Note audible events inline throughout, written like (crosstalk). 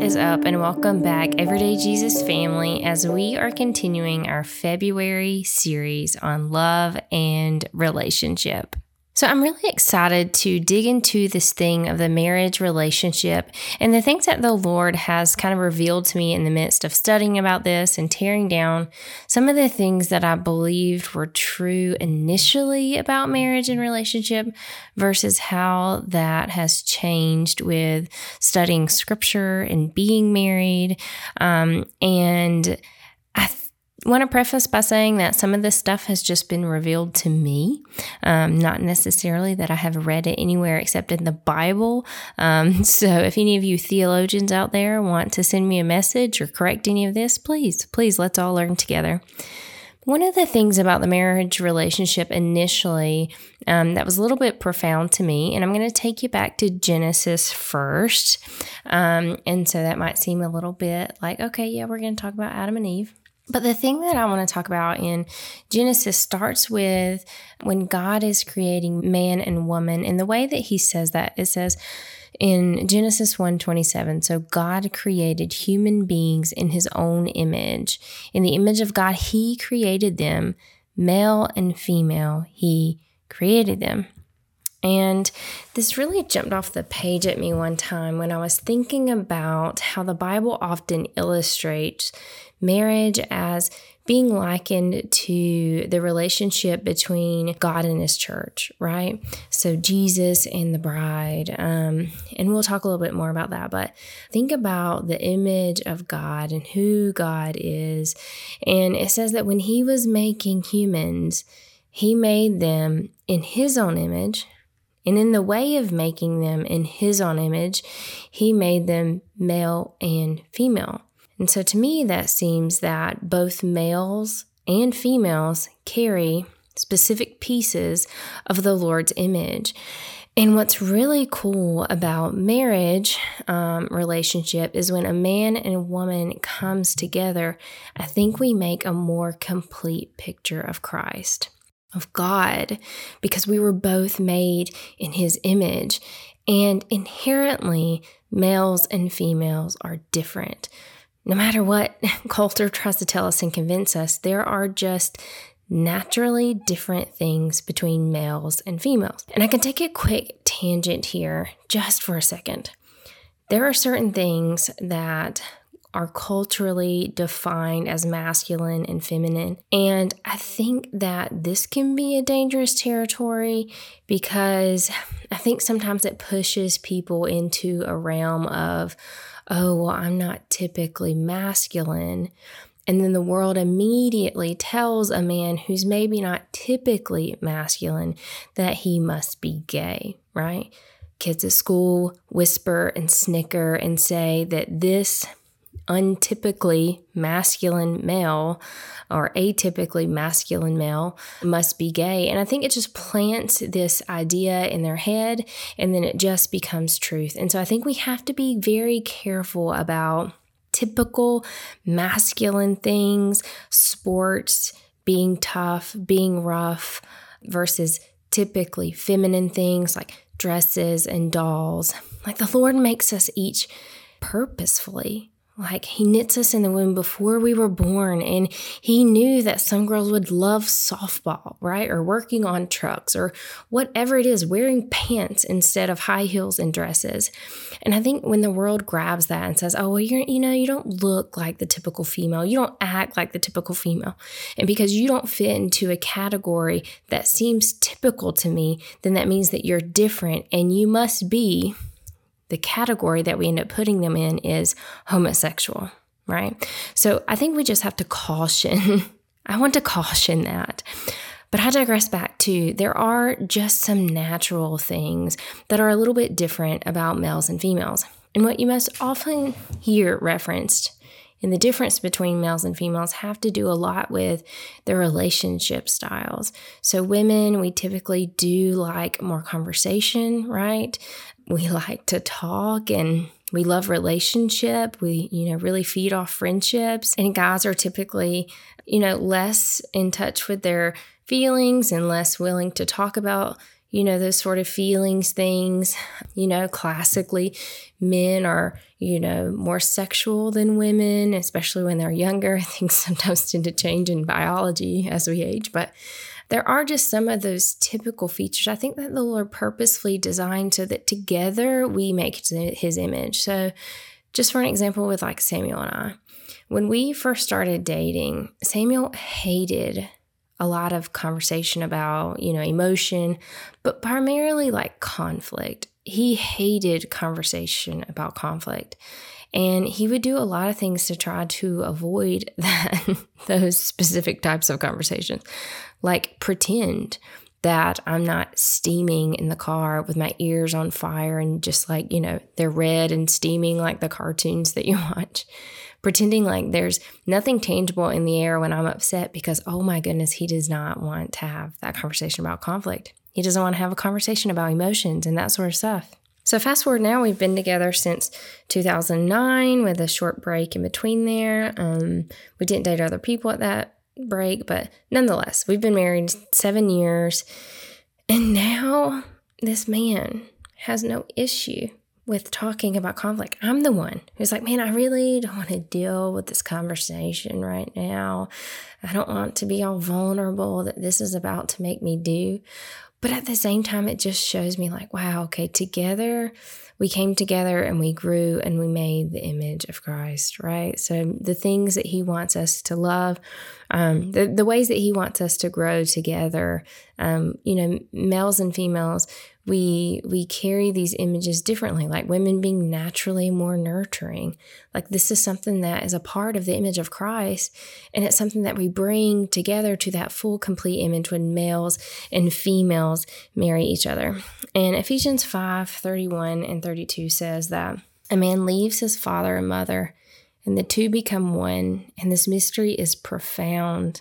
Is up, and welcome back, Everyday Jesus family, as we are continuing our February series on love and relationship. So, I'm really excited to dig into this thing of the marriage relationship and the things that the Lord has kind of revealed to me in the midst of studying about this and tearing down some of the things that I believed were true initially about marriage and relationship versus how that has changed with studying scripture and being married. Um, and I want to preface by saying that some of this stuff has just been revealed to me, um, not necessarily that I have read it anywhere except in the Bible. Um, (laughs) so, if any of you theologians out there want to send me a message or correct any of this, please, please, let's all learn together. One of the things about the marriage relationship initially um, that was a little bit profound to me, and I'm going to take you back to Genesis first. Um, and so that might seem a little bit like, okay, yeah, we're going to talk about Adam and Eve. But the thing that I want to talk about in Genesis starts with when God is creating man and woman. And the way that he says that, it says in Genesis 1:27, so God created human beings in his own image. In the image of God, he created them, male and female, he created them. And this really jumped off the page at me one time when I was thinking about how the Bible often illustrates marriage as being likened to the relationship between God and His church, right? So, Jesus and the bride. Um, and we'll talk a little bit more about that, but think about the image of God and who God is. And it says that when He was making humans, He made them in His own image. And in the way of making them in His own image, He made them male and female. And so to me, that seems that both males and females carry specific pieces of the Lord's image. And what's really cool about marriage um, relationship is when a man and a woman comes together, I think we make a more complete picture of Christ, of God, because we were both made in his image. And inherently, males and females are different no matter what (laughs) culture tries to tell us and convince us, there are just naturally different things between males and females. And I can take a quick tangent here just for a second. There are certain things that are culturally defined as masculine and feminine. And I think that this can be a dangerous territory because I think sometimes it pushes people into a realm of, oh, well, I'm not typically masculine. And then the world immediately tells a man who's maybe not typically masculine that he must be gay, right? Kids at school whisper and snicker and say that this untypically masculine male or atypically masculine male must be gay. And I think it just plants this idea in their head and then it just becomes truth. And so I think we have to be very careful about typical masculine things, sports, being tough, being rough, versus typically feminine things like dresses and dolls. Like the Lord makes us each purposefully like he knits us in the womb before we were born, and he knew that some girls would love softball, right? Or working on trucks, or whatever it is, wearing pants instead of high heels and dresses. And I think when the world grabs that and says, "Oh, well, you're, you know, you don't look like the typical female, you don't act like the typical female," and because you don't fit into a category that seems typical to me, then that means that you're different, and you must be the category that we end up putting them in is homosexual, right? So I think we just have to caution. (laughs) I want to caution that. But I digress back to there are just some natural things that are a little bit different about males and females. And what you most often hear referenced in the difference between males and females have to do a lot with their relationship styles. So, women, we typically do like more conversation, right? we (laughs) like to talk and we love relationship. We, you know, really feed off friendships. And guys are typically, you know, less in touch with their feelings and less willing to talk about, you know, those sort of feelings things. You know, classically, men are, you know, more sexual than women, especially when they're younger. (laughs) Things sometimes tend to change in biology as we age, but there are just some of those typical features. I think that the Lord purposefully designed so that together we make his image. So, just for an example, with like Samuel and I, when we first started dating, Samuel hated a lot of conversation about, you know, emotion, but primarily like conflict. He hated conversation about conflict. And he would do a lot of things to try to avoid (laughs) that those specific types of conversations. Like pretend that I'm not steaming in the car with my ears on fire and just like, you know, they're red and steaming like the cartoons that you (laughs) watch pretending like there's nothing tangible in the air when I'm upset because, oh my goodness, he does not want to have that conversation about conflict. He doesn't want to have a conversation about emotions and that sort of stuff. So, fast forward now, we've been together since 2009 with a short break in between there. Um, we didn't date other people at that break, but nonetheless, we've been married seven years. And now this man has no issue with talking about conflict. I'm the one who's like, man, I really don't want to deal with this conversation right now. I don't want to be all vulnerable that this is about to make me do. But at the same time, it just shows me, like, wow, okay, together we came together and we grew and we made the image of Christ, right? So the things that He wants us to love, um, the, the ways that He wants us to grow together, um, you know, males and females, we we carry these images differently like women being naturally more nurturing like this is something that is a part of the image of Christ and it's something that we bring together to that full complete image when males and females marry each other and Ephesians 5 31 and 32 says that a man leaves his father and mother and the two become one and this mystery is profound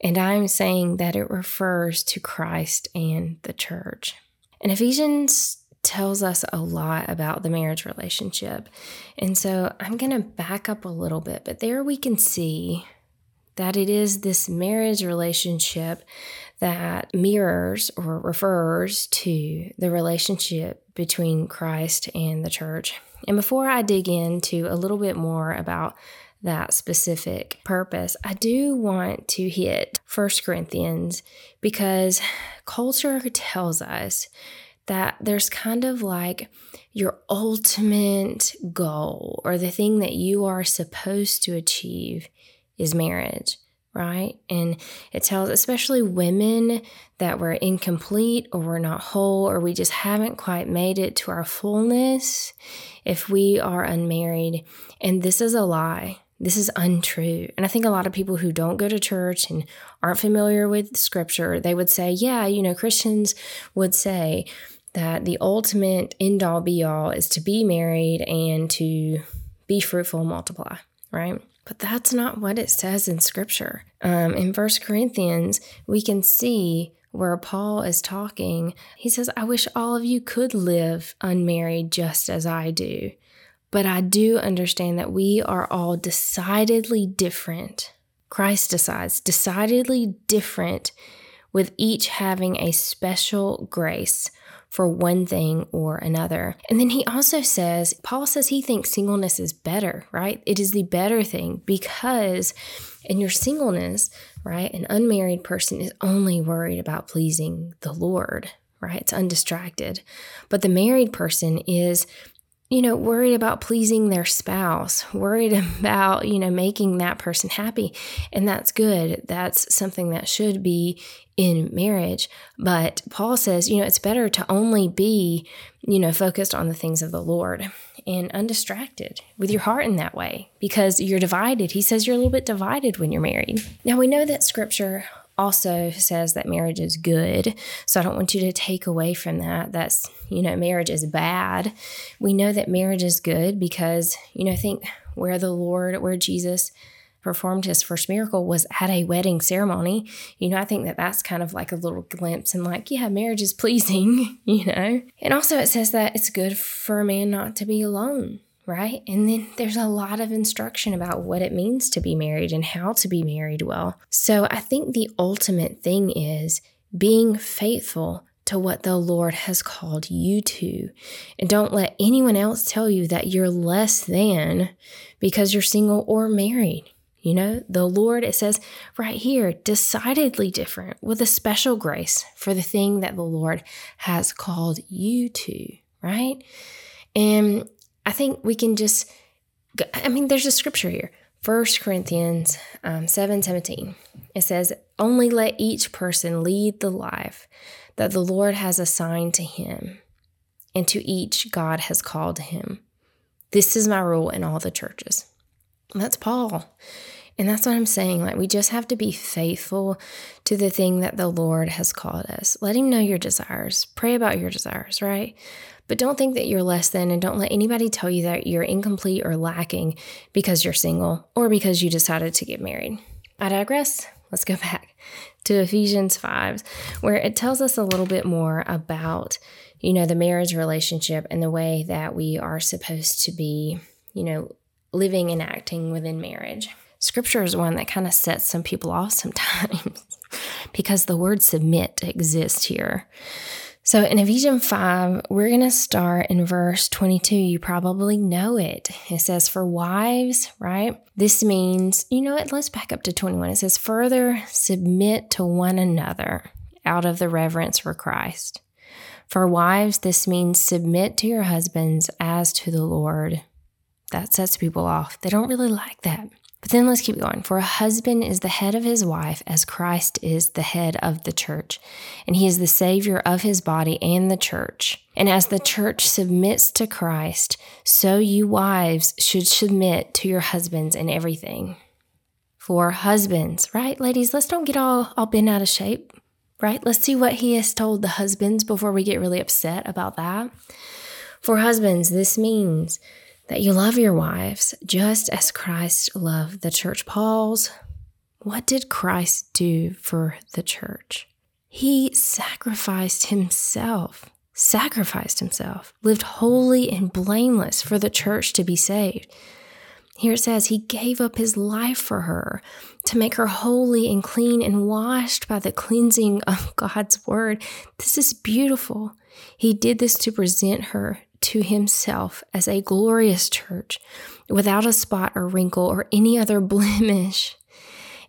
and I'm saying that it refers to Christ and the church and Ephesians tells us a lot about the marriage relationship. And so I'm going to back up a little bit, but there we can see that it is this marriage relationship that mirrors or refers to the relationship between Christ and the church. And before I dig into a little bit more about that specific purpose, I do want to hit First Corinthians because culture tells us that there's kind of like your ultimate goal or the thing that you are supposed to achieve is marriage right? And it tells especially women that we're incomplete or we're not whole or we just haven't quite made it to our fullness if we are unmarried. And this is a lie. This is untrue. And I think a lot of people who don't go to church and aren't familiar with scripture, they would say, yeah, you know, Christians would say that the ultimate end all be all is to be married and to be fruitful and multiply, right? But that's not what it says in scripture. Um, in First Corinthians, we can see where Paul is talking. He says, I wish all of you could live unmarried just as I do. But I do understand that we are all decidedly different. Christ decides, decidedly different, with each having a special grace for one thing or another. And then he also says, Paul says he thinks singleness is better, right? It is the better thing because in your singleness, right, an unmarried person is only worried about pleasing the Lord, right? It's undistracted. But the married person is you know, worried about pleasing their spouse, worried (laughs) about, you know, making that person happy. And that's good. That's something that should be in marriage. But Paul says, you know, it's better to only be, you know, focused on the things of the Lord and undistracted with your heart in that way because you're divided. He says you're a little bit divided when you're married. Now, we know that scripture also says that marriage is good. So I don't want you to take away from that. That's, you know, marriage is bad. We know that marriage is good because, you know, I think where the Lord, where Jesus performed his first miracle was at a wedding ceremony. You know, I think that that's kind of like a little glimpse and like, yeah, marriage is (laughs) pleasing, you know. And also it says that it's good for a man not to be alone right? And then there's a lot of instruction about what it means to be married and how to be married well. So I think the ultimate thing is being faithful to what the Lord has called you to. And don't let anyone else tell you that you're less than because you're single or married. You know, the Lord, it says right here, decidedly different with a special grace for the thing that the Lord has called you to, right? And I think we can just, I mean, there's a scripture here. 1 Corinthians um, 7 17. It says, Only let each person lead the life that the Lord has assigned to him, and to each God has called him. This is my rule in all the churches. And that's Paul. And that's what I'm saying. Like, we just have to be faithful to the thing that the Lord has called us. Let Him know your desires. Pray about your desires, right? But don't think that you're less than, and don't let anybody tell you that you're incomplete or lacking because you're single or because you decided to get married. I digress. Let's go (laughs) back to Ephesians 5, where it tells us a little bit more about, you know, the marriage relationship and the way that we are supposed to be, you know, living and acting within marriage. Scripture is one that kind of sets some people off sometimes (laughs) because the word submit exists here. So in Ephesians 5, we're going to start in verse 22. You probably know it. It says, For wives, right? This means, you know what? Let's back up to 21. It says, Further submit to one another out of the reverence for Christ. For wives, this means submit to your husbands as to the Lord. That sets people off. They don't really like that. But then let's keep going. For a husband is the head of his wife, as Christ is the head of the church, and he is the Savior of his body and the church. And as the church submits to Christ, so you wives should submit to your husbands in everything. For husbands, right, ladies, let's don't get all, all bent out of shape, right? Let's see what he has told the husbands before we get really upset about that. For husbands, this means that you love your wives just as Christ loved the church. Paul's, what did Christ do for the church? He sacrificed himself, sacrificed himself, lived holy and blameless for the church to be saved. Here it says he gave up his life for her to make her holy and clean and washed by the cleansing of (laughs) God's word. This is beautiful. He did this to present her to himself as a glorious church without a spot or wrinkle or any other (laughs) blemish.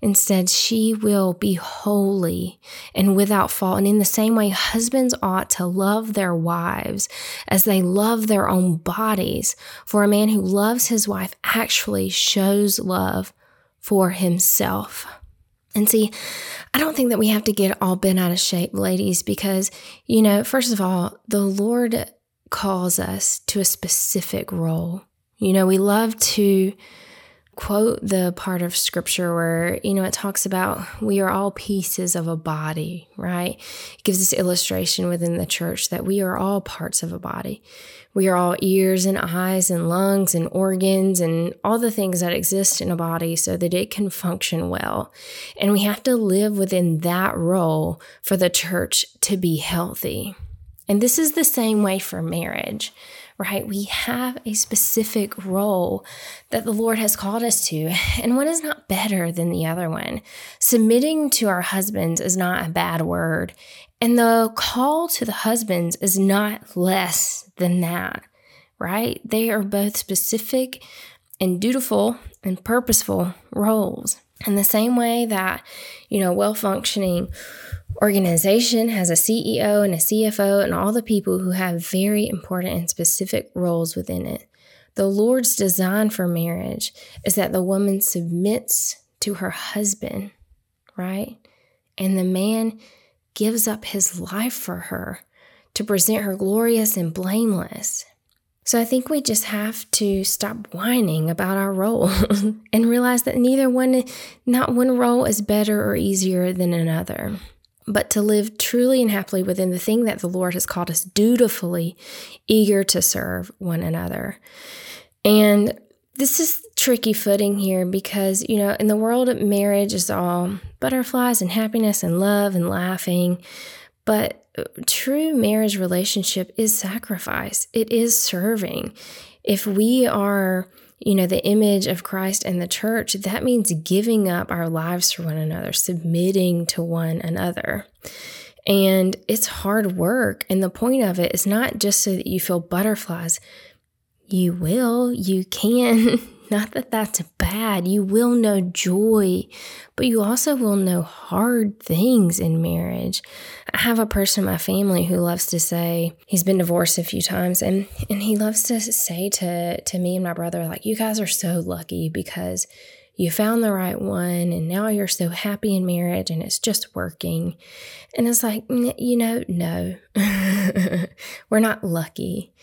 Instead, she will be holy and without fault. And in the same way, husbands ought to love their wives as they love their own bodies. For a man who loves his wife actually shows love for himself. And see, I don't think that we have to get all bent out of shape, ladies, because, you know, first of all, the Lord calls us to a specific role. You know, we love to quote the part of scripture where, you know, it talks about we are all pieces of a body, right? It gives this illustration within the church that we are all parts of a body. We are all ears and eyes and lungs and organs and all the things that exist in a body so that it can function well. And we have to live within that role for the church to be healthy. And this is the same way for marriage, right? We have a specific role that the Lord has called us to, and one is not better than the other one. Submitting to our husbands is not a bad word, and the call to the husbands is not less than that, right? They are both specific and dutiful and purposeful roles. In the same way that, you know, well functioning organization has a CEO and a CFO and all the people who have very important and specific roles within it. The Lord's design for marriage is that the woman submits to her husband, right? And the man gives up his life for her to present her glorious and blameless. So I think we just have to stop whining about our role (laughs) and realize that neither one, not one role is better or easier than another but to live truly and happily within the thing that the Lord has called us dutifully, eager to serve one another. And this is tricky footing here because, you know, in the world, marriage is all butterflies and happiness and love and laughing. But true marriage relationship is sacrifice, it is serving. If we are you know, the image of Christ and the church, that means giving up our lives for one another, submitting to one another. And it's hard work. And the point of it is not just so that you feel butterflies. You will, you can. (laughs) Not that that's bad. You will know joy, but you also will know hard things in marriage. I have a person in my family who loves to say he's been divorced a few times and and he loves to say to to me and my brother like you guys are so lucky because you found the right one and now you're so happy in marriage and it's just working. And it's like, you know, no. (laughs) We're not lucky.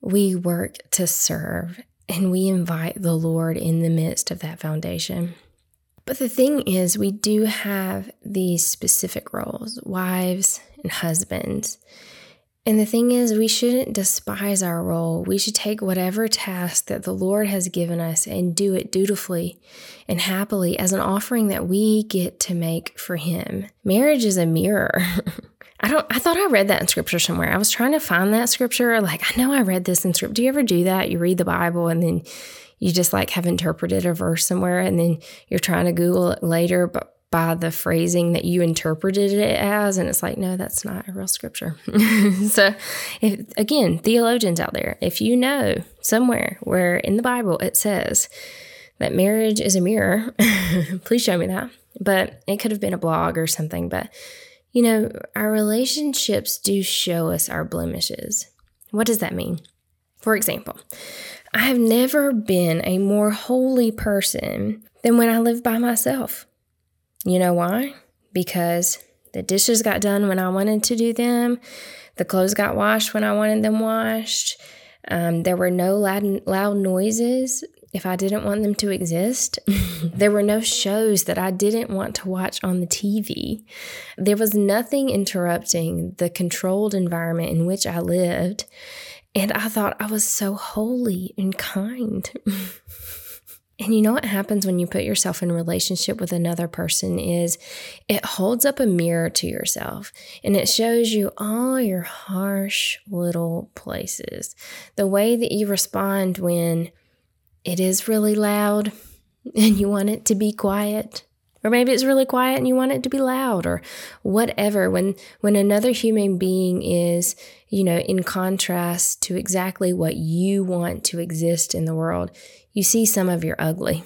We work to serve and we invite the Lord in the midst of that foundation. But the thing is, we do have these specific roles wives and husbands. And the thing is, we shouldn't despise our role. We should take whatever task that the Lord has given us and do it dutifully and happily as an offering that we get to make for Him. Marriage is a mirror. (laughs) I don't I thought I read that in scripture somewhere. I was trying to find that scripture. Like, I know I read this in scripture. Do you ever do that? You read the Bible and then you just like have interpreted a verse somewhere and then you're trying to Google it later, but by the phrasing that you interpreted it as. And it's like, no, that's not a real scripture. (laughs) so, if, again, theologians out there, if you know somewhere where in the Bible it says that marriage is a mirror, (laughs) please show me that. But it could have been a blog or something. But, you know, our relationships do show us our blemishes. What does that mean? For example, I have never been a more holy person than when I lived by myself. You know why? Because the dishes got done when I wanted to do them, the clothes got washed when I wanted them washed. Um, there were no loud, loud noises if I didn't want them to exist. (laughs) there were no shows that I didn't want to watch on the TV. There was nothing interrupting the controlled environment in which I lived. And I thought I was so holy and kind. (laughs) And you know what happens when you put yourself in relationship with another person is it holds up a mirror to yourself and it shows you all your harsh little places. The way that you respond when it is really loud (laughs) and you want it to be quiet. Or maybe it's really quiet and you want it to be loud or whatever. When when another human being is you know in contrast to exactly what you want to exist in the world you see some of your ugly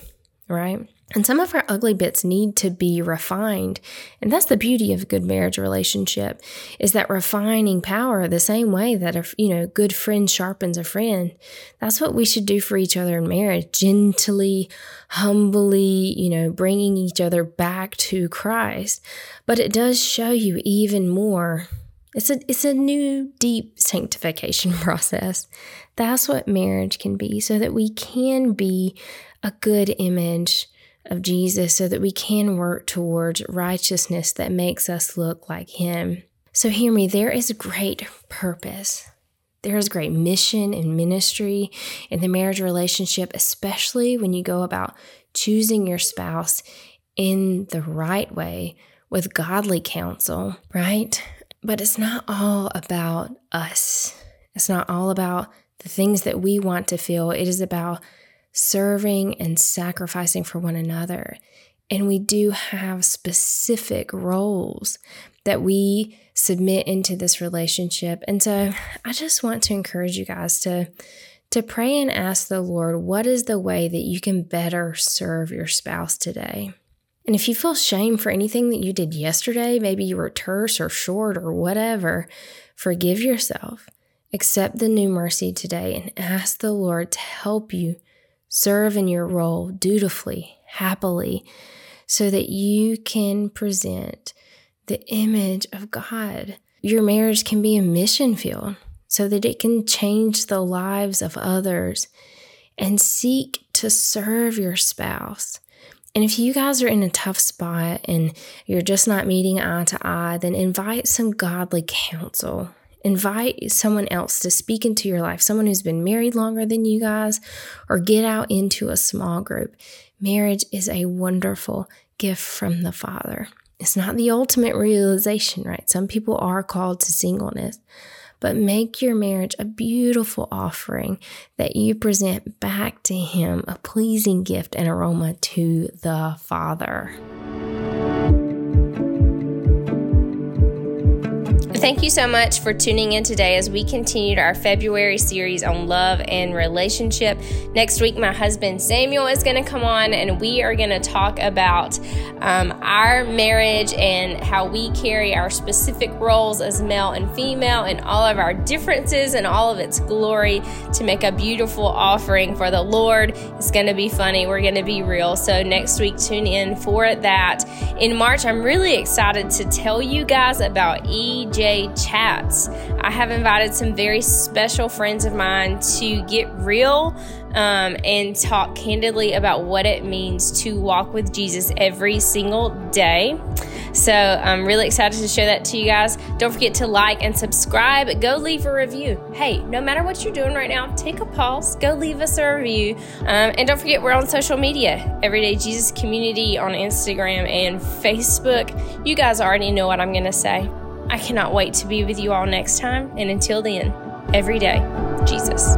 right and some of our ugly bits need to be refined. And that's the beauty of a good marriage relationship is that refining power the same way that a you know good friend sharpens a friend. That's what we should do for each other in marriage, gently, humbly, you know, bringing each other back to Christ. But it does show you even more it's a it's a new deep sanctification (laughs) process. That's what marriage can be so that we can be a good image of Jesus so that we can work towards righteousness that makes us look like Him. So, hear me, there is great purpose. There is great mission and ministry in the marriage relationship, especially when you go about choosing your spouse in the right way with godly counsel, right? But it's not all about us. It's not all about the things that we want to feel. It is about serving and sacrificing for one another. And we do have specific roles that we submit into this relationship. And so I just want to encourage you guys to to pray and ask the Lord, what is the way that you can better serve your spouse today? And if you feel shame for anything that you did yesterday, maybe you were terse or short or whatever, forgive yourself. Accept the new mercy today and ask the Lord to help you serve in your role dutifully, happily, so that you can present the image of God. Your marriage can be a mission field so that it can change the lives of others and seek to serve your spouse. And if you guys are in a tough spot and you're just not meeting eye to eye, then invite some godly counsel Invite someone else to speak into your life, someone who's been married longer than you guys, or get out into a small group. Marriage is a wonderful gift from the Father. It's not the ultimate realization, right? Some people are called to singleness, but make your marriage a beautiful offering that you present back to Him, a pleasing gift and aroma to the Father. Thank you so much for tuning in today as we continued our February series on love and relationship. Next week, my husband Samuel is going to come on and we are going to talk about um, our marriage and how we carry our specific roles as male and female and all of our differences and all of its glory to make a beautiful offering for the Lord. It's going to be funny. We're going to be real. So, next week, tune in for that. In March, I'm really excited to tell you guys about EJ Chats. I have invited some very special friends of mine to get real um, and talk candidly about what it means to walk with Jesus every single day. So I'm really excited to show that to you guys. Don't forget to like and subscribe. Go leave a review. Hey, no matter what you're doing right now, take a pause, go leave us a review. Um, and don't forget, we're on social media Everyday Jesus Community on Instagram and Facebook. You guys already know what I'm going to say. I cannot wait to be with you all next time. And until then, every day, Jesus.